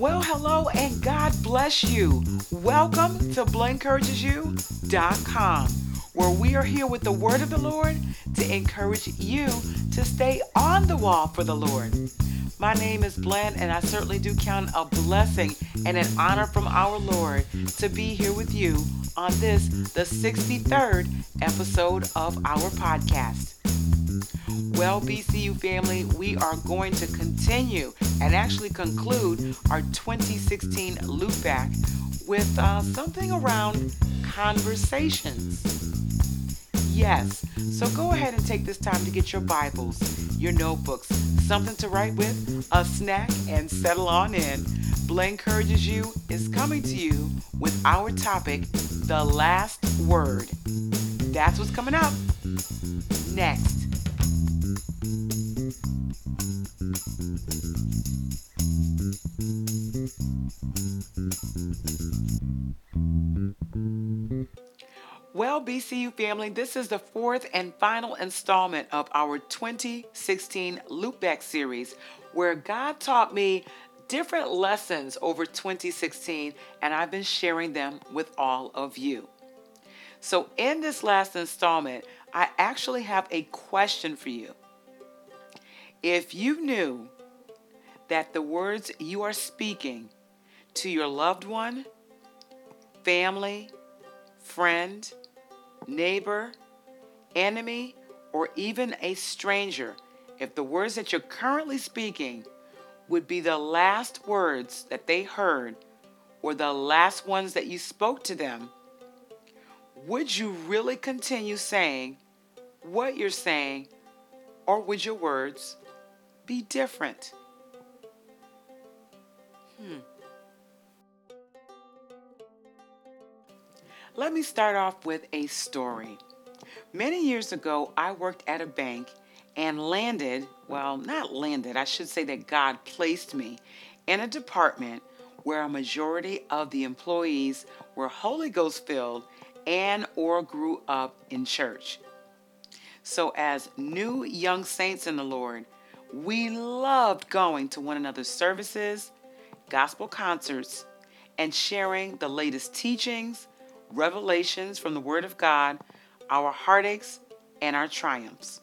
Well, hello and God bless you. Welcome to BlenencouragesYou.com, where we are here with the word of the Lord to encourage you to stay on the wall for the Lord. My name is Blen, and I certainly do count a blessing and an honor from our Lord to be here with you on this, the 63rd episode of our podcast. Well, BCU family, we are going to continue and actually conclude our 2016 loop back with uh, something around conversations. Yes, so go ahead and take this time to get your Bibles, your notebooks, something to write with, a snack, and settle on in. Blen Encourages You is coming to you with our topic, The Last Word. That's what's coming up next. BCU family, this is the fourth and final installment of our 2016 Loopback series, where God taught me different lessons over 2016, and I've been sharing them with all of you. So, in this last installment, I actually have a question for you. If you knew that the words you are speaking to your loved one, family, friend, neighbor, enemy, or even a stranger, if the words that you're currently speaking would be the last words that they heard or the last ones that you spoke to them, would you really continue saying what you're saying, or would your words be different? Hmm. Let me start off with a story. Many years ago, I worked at a bank and landed, well, not landed, I should say that God placed me in a department where a majority of the employees were Holy Ghost filled and or grew up in church. So as new young saints in the Lord, we loved going to one another's services, gospel concerts, and sharing the latest teachings, revelations from the Word of God, our heartaches, and our triumphs.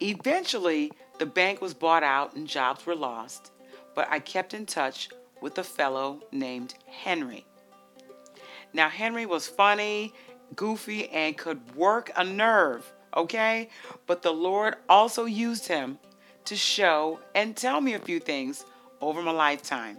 Eventually, the bank was bought out and jobs were lost, but I kept in touch with a fellow named Henry. Now, Henry was funny, goofy, and could work a nerve, okay? But the Lord also used him to show and tell me a few things over my lifetime.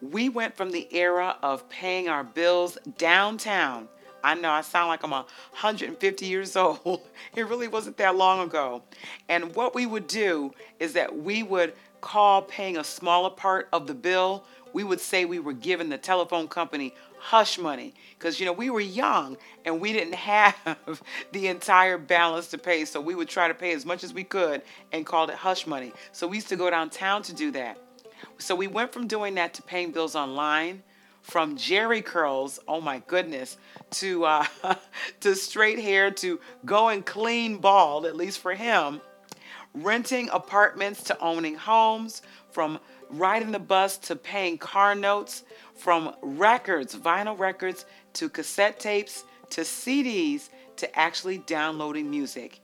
We went from the era of paying our bills downtown. I know I sound like I'm 150 years old. It really wasn't that long ago. And what we would do is that we would call paying a smaller part of the bill. We would say we were giving the telephone company hush money because you know we were young and we didn't have the entire balance to pay so we would try to pay as much as we could and called it hush money so we used to go downtown to do that so we went from doing that to paying bills online, from Jheri curls, oh my goodness, to uh, to straight hair, to going clean bald, at least for him, renting apartments to owning homes, from riding the bus to paying car notes, from records, vinyl records, to cassette tapes, to CDs, to actually downloading music.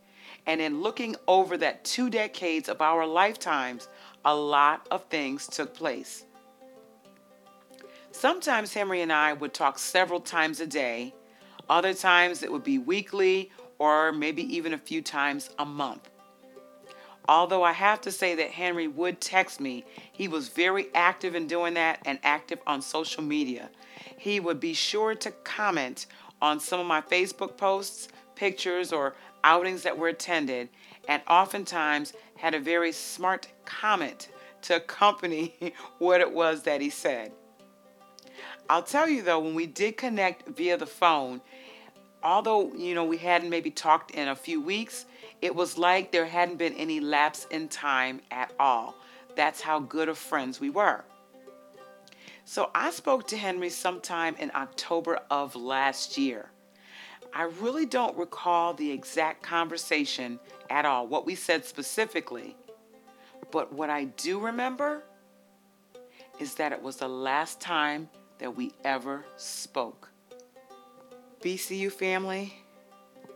And in looking over that two decades of our lifetimes, a lot of things took place. Sometimes Henry and I would talk several times a day, other times it would be weekly or maybe even a few times a month. Although I have to say that Henry would text me, he was very active in doing that and active on social media. He would be sure to comment on some of my Facebook posts, pictures, or outings that were attended, and oftentimes had a very smart comment to accompany what it was that he said. I'll tell you though, when we did connect via the phone, although you know we hadn't maybe talked in a few weeks, it was like there hadn't been any lapse in time at all. That's how good of friends we were. So I spoke to Henry sometime in October of last year. I really don't recall the exact conversation at all, what we said specifically. But what I do remember is that it was the last time that we ever spoke. BCU family,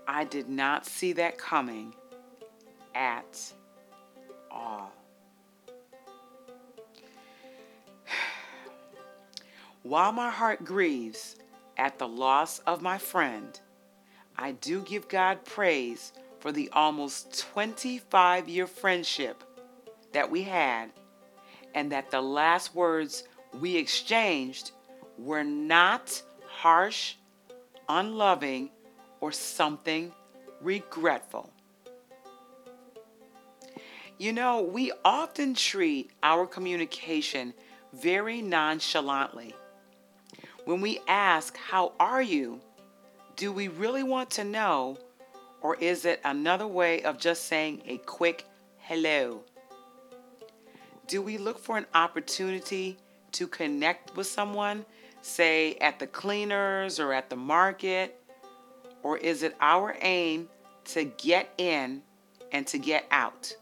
I did not see that coming at all. While my heart grieves at the loss of my friend, I do give God praise for the almost 25 year friendship that we had, and that the last words we exchanged were not harsh, unloving, or something regretful. You know, we often treat our communication very nonchalantly. When we ask, How are you? do we really want to know, or is it another way of just saying a quick hello? Do we look for an opportunity to connect with someone, say at the cleaners or at the market? Or is it our aim to get in and to get out?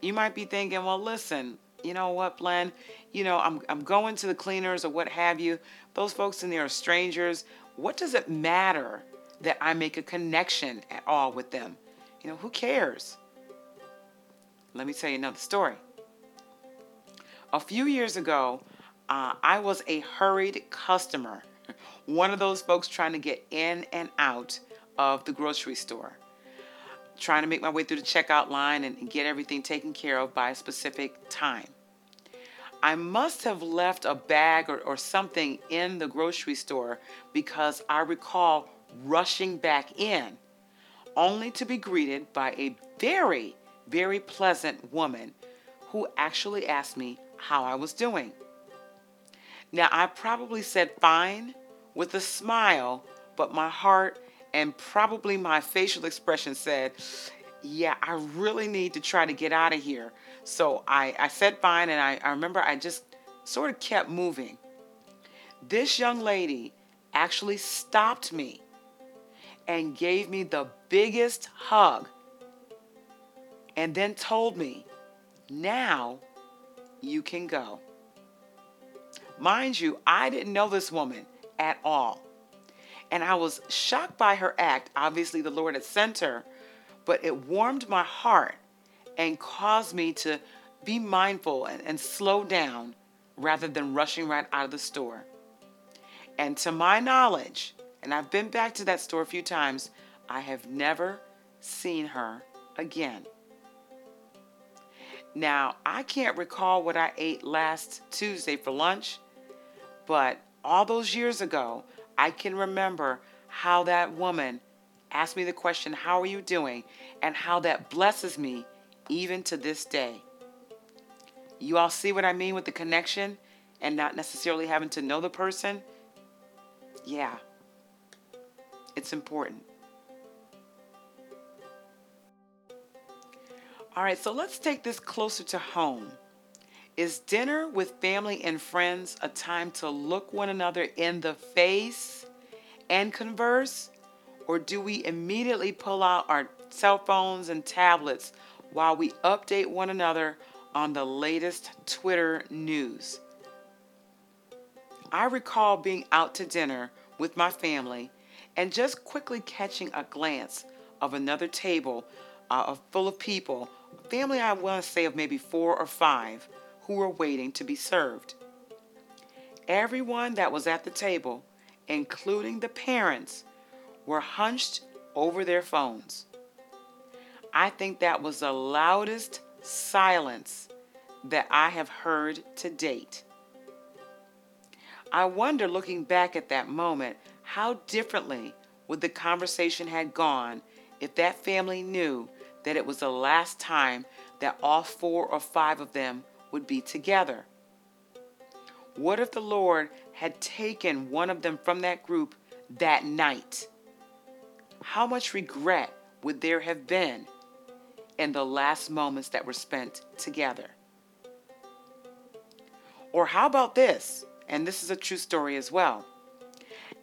You might be thinking, well, listen, you know what, Glenn? You know, I'm, I'm going to the cleaners or what have you. Those folks in there are strangers. What does it matter that I make a connection at all with them? You know, who cares? Let me tell you another story. A few years ago, uh, I was a hurried customer, one of those folks trying to get in and out of the grocery store, trying to make my way through the checkout line and, get everything taken care of by a specific time. I must have left a bag or, or something in the grocery store because I recall rushing back in, only to be greeted by a very, very pleasant woman who actually asked me how I was doing. Now, I probably said fine with a smile, but my heart and probably my facial expression said, yeah, I really need to try to get out of here. So I, I said fine, and I, I remember I just sort of kept moving. This young lady actually stopped me and gave me the biggest hug and then told me, now you can go. Mind you, I didn't know this woman at all. And I was shocked by her act. Obviously, the Lord had sent her, but it warmed my heart and caused me to be mindful and, and slow down rather than rushing right out of the store. And to my knowledge, and I've been back to that store a few times, I have never seen her again. Now, I can't recall what I ate last Tuesday for lunch, but all those years ago, I can remember how that woman asked me the question, How are you doing? and how that blesses me even to this day. You all see what I mean with the connection and not necessarily having to know the person? Yeah, it's important. All right, so let's take this closer to home. Is dinner with family and friends a time to look one another in the face and converse? Or do we immediately pull out our cell phones and tablets while we update one another on the latest Twitter news? I recall being out to dinner with my family and just quickly catching a glance of another table uh, full of people a family, I want to say of maybe four or five, who were waiting to be served. Everyone that was at the table, including the parents, were hunched over their phones. I think that was the loudest silence that I have heard to date. I wonder, looking back at that moment, how differently would the conversation have gone if that family knew that it was the last time that all four or five of them would be together? What if the Lord had taken one of them from that group that night? How much regret would there have been in the last moments that were spent together? Or how about this? And this is a true story as well.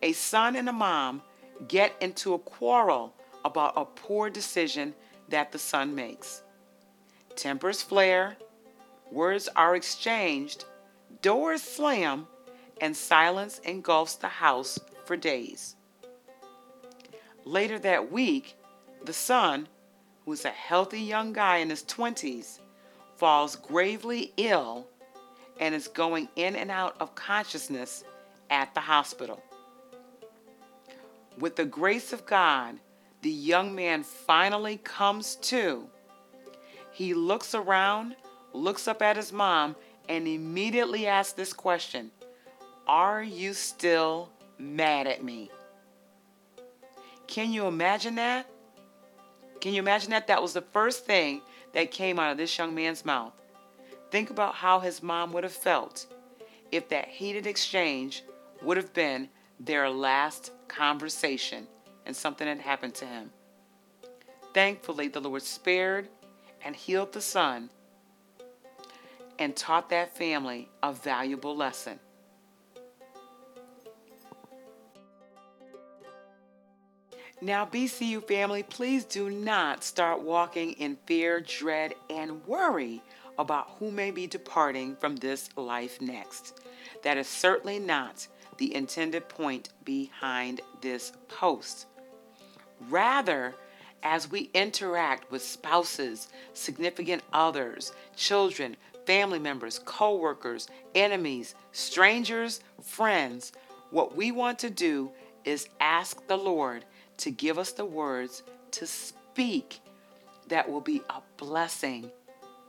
A son and a mom get into a quarrel about a poor decision that the son makes. Tempers flare, words are exchanged, Doors slam, and silence engulfs the house for days. Later that week, the son, who is a healthy young guy in his 20s, falls gravely ill and is going in and out of consciousness at the hospital. With the grace of God, the young man finally comes to. He looks around, looks up at his mom, and immediately asks this question Are you still mad at me? Can you imagine that? Can you imagine that? That was the first thing that came out of this young man's mouth. Think about how his mom would have felt if that heated exchange would have been their last conversation and something had happened to him. Thankfully, the Lord spared and healed the son and taught that family a valuable lesson. Now, BCU family, please do not start walking in fear, dread, and worry about who may be departing from this life next. That is certainly not the intended point behind this post. Rather, as we interact with spouses, significant others, children, family members, co workers, enemies, strangers, friends, what we want to do is ask the Lord to give us the words to speak that will be a blessing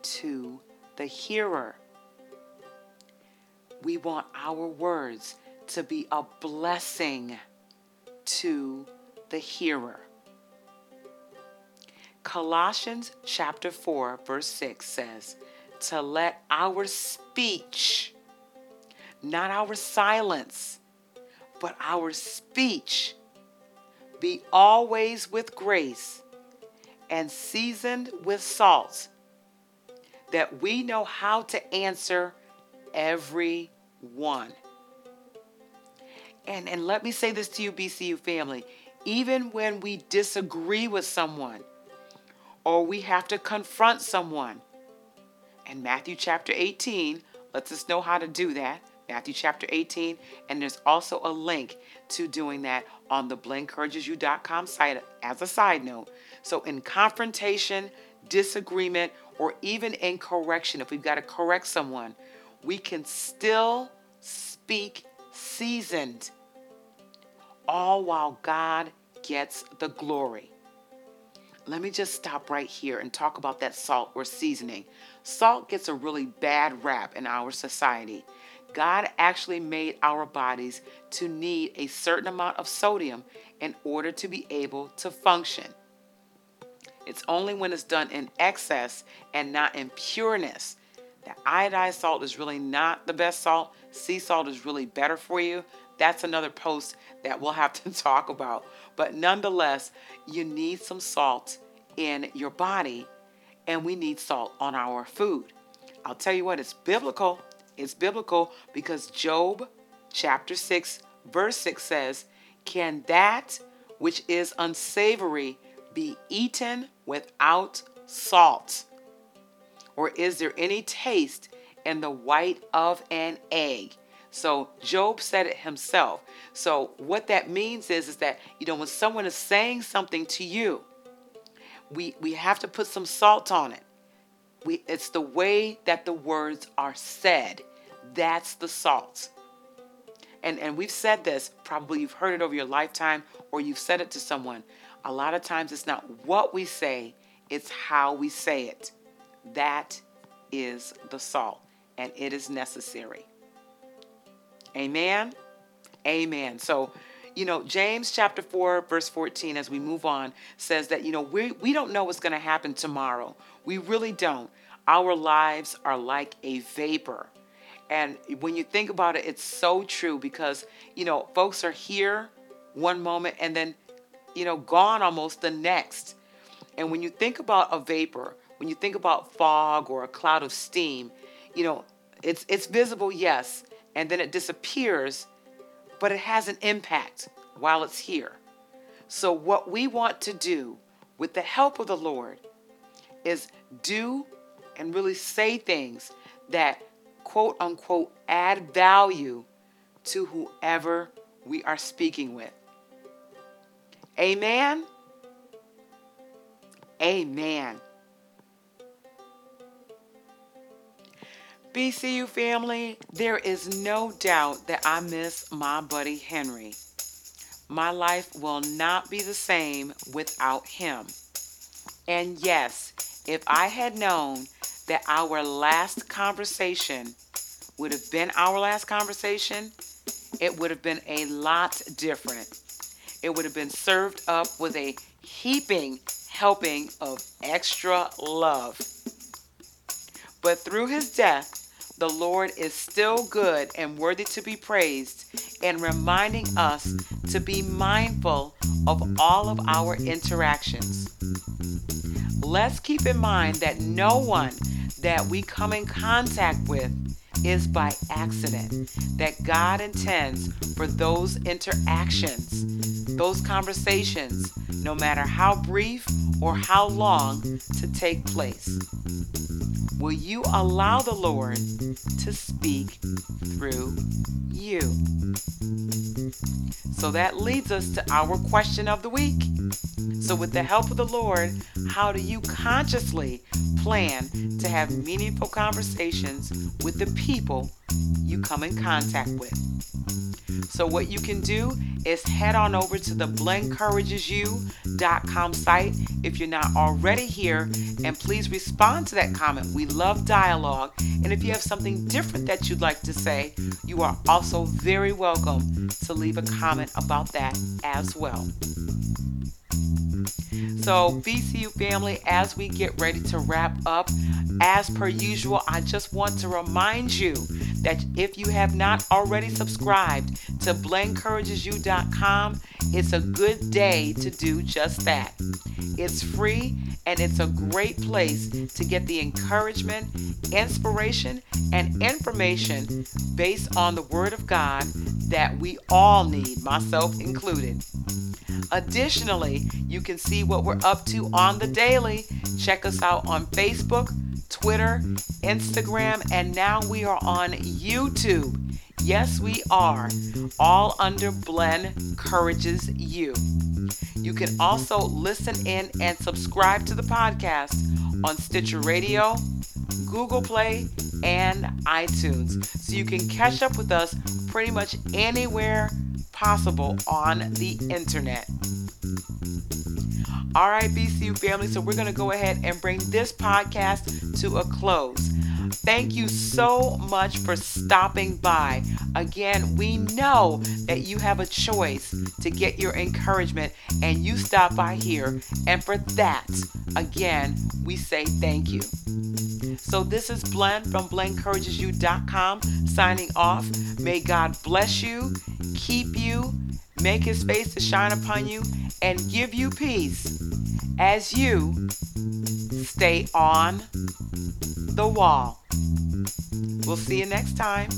to the hearer. We want our words to be a blessing to the hearer. Colossians chapter 4, verse 6 says, To let our speech, not our silence, but our speech be always with grace and seasoned with salt, that we know how to answer every one. And, and let me say this to you, BCU family. Even when we disagree with someone or we have to confront someone, and Matthew chapter 18 lets us know how to do that. Matthew chapter 18, and there's also a link to doing that on the blencouragesyou.com site as a side note. So, in confrontation, disagreement, or even in correction, if we've got to correct someone, we can still speak seasoned, all while God gets the glory. Let me just stop right here and talk about that salt or seasoning. Salt gets a really bad rap in our society. God actually made our bodies to need a certain amount of sodium in order to be able to function. It's only when it's done in excess and not in pureness that iodized salt is really not the best salt. Sea salt is really better for you. That's another post that we'll have to talk about. But nonetheless, you need some salt in your body, and we need salt on our food. I'll tell you what, it's biblical it's biblical because Job chapter 6, verse 6 says, Can that which is unsavory be eaten without salt? Or is there any taste in the white of an egg? So Job said it himself. So what that means is, is that you know when someone is saying something to you, we we have to put some salt on it. We it's the way that the words are said. That's the salt. And, and we've said this, probably you've heard it over your lifetime or you've said it to someone. A lot of times it's not what we say, it's how we say it. That is the salt, and it is necessary. Amen. Amen. So, you know, James chapter 4, verse 14, as we move on, says that, you know, we, we don't know what's going to happen tomorrow. We really don't. Our lives are like a vapor. And when you think about it, it's so true because, you know, folks are here one moment and then, you know, gone almost the next. And when you think about a vapor, when you think about fog or a cloud of steam, you know, it's it's visible, yes, and then it disappears, but it has an impact while it's here. So what we want to do with the help of the Lord is do and really say things that quote unquote add value to whoever we are speaking with. Amen. Amen. BCU family, there is no doubt that I miss my buddy Henry. My life will not be the same without him. And yes, if I had known that our last conversation would have been our last conversation, it would have been a lot different. It would have been served up with a heaping helping of extra love. But through his death, the Lord is still good and worthy to be praised and reminding us to be mindful of all of our interactions. Let's keep in mind that no one that we come in contact with is by accident, that God intends for those interactions, those conversations, no matter how brief or how long, to take place. Will you allow the Lord to speak through you? So that leads us to our question of the week. So, with the help of the Lord, how do you consciously plan to have meaningful conversations with the people you come in contact with? So, what you can do is head on over to the blencouragesyou.com site if you're not already here, and please respond to that comment. We love dialogue, and if you have something different that you'd like to say, you are also very welcome to leave a comment about that as well. So, BCU family, as we get ready to wrap up, as per usual, I just want to remind you that if you have not already subscribed to blencouragesyou.com, it's a good day to do just that. It's free and it's a great place to get the encouragement, inspiration, and information based on the Word of God that we all need, myself included. Additionally, you can see what we're up to on the daily. Check us out on Facebook, Twitter, Instagram, and now we are on YouTube. Yes, we are. All under Blen Courages You. You can also listen in and subscribe to the podcast on Stitcher Radio, Google Play, and iTunes. So you can catch up with us pretty much anywhere possible on the internet. Right, BCU family, so we're going to go ahead and bring this podcast to a close. Thank you so much for stopping by. Again, we know that you have a choice to get your encouragement and you stop by here. And for that, again, we say thank you. So this is Blen from blencouragesyou.com signing off. May God bless you, keep you, make his face to shine upon you, and give you peace as you stay on the wall. We'll see you next time.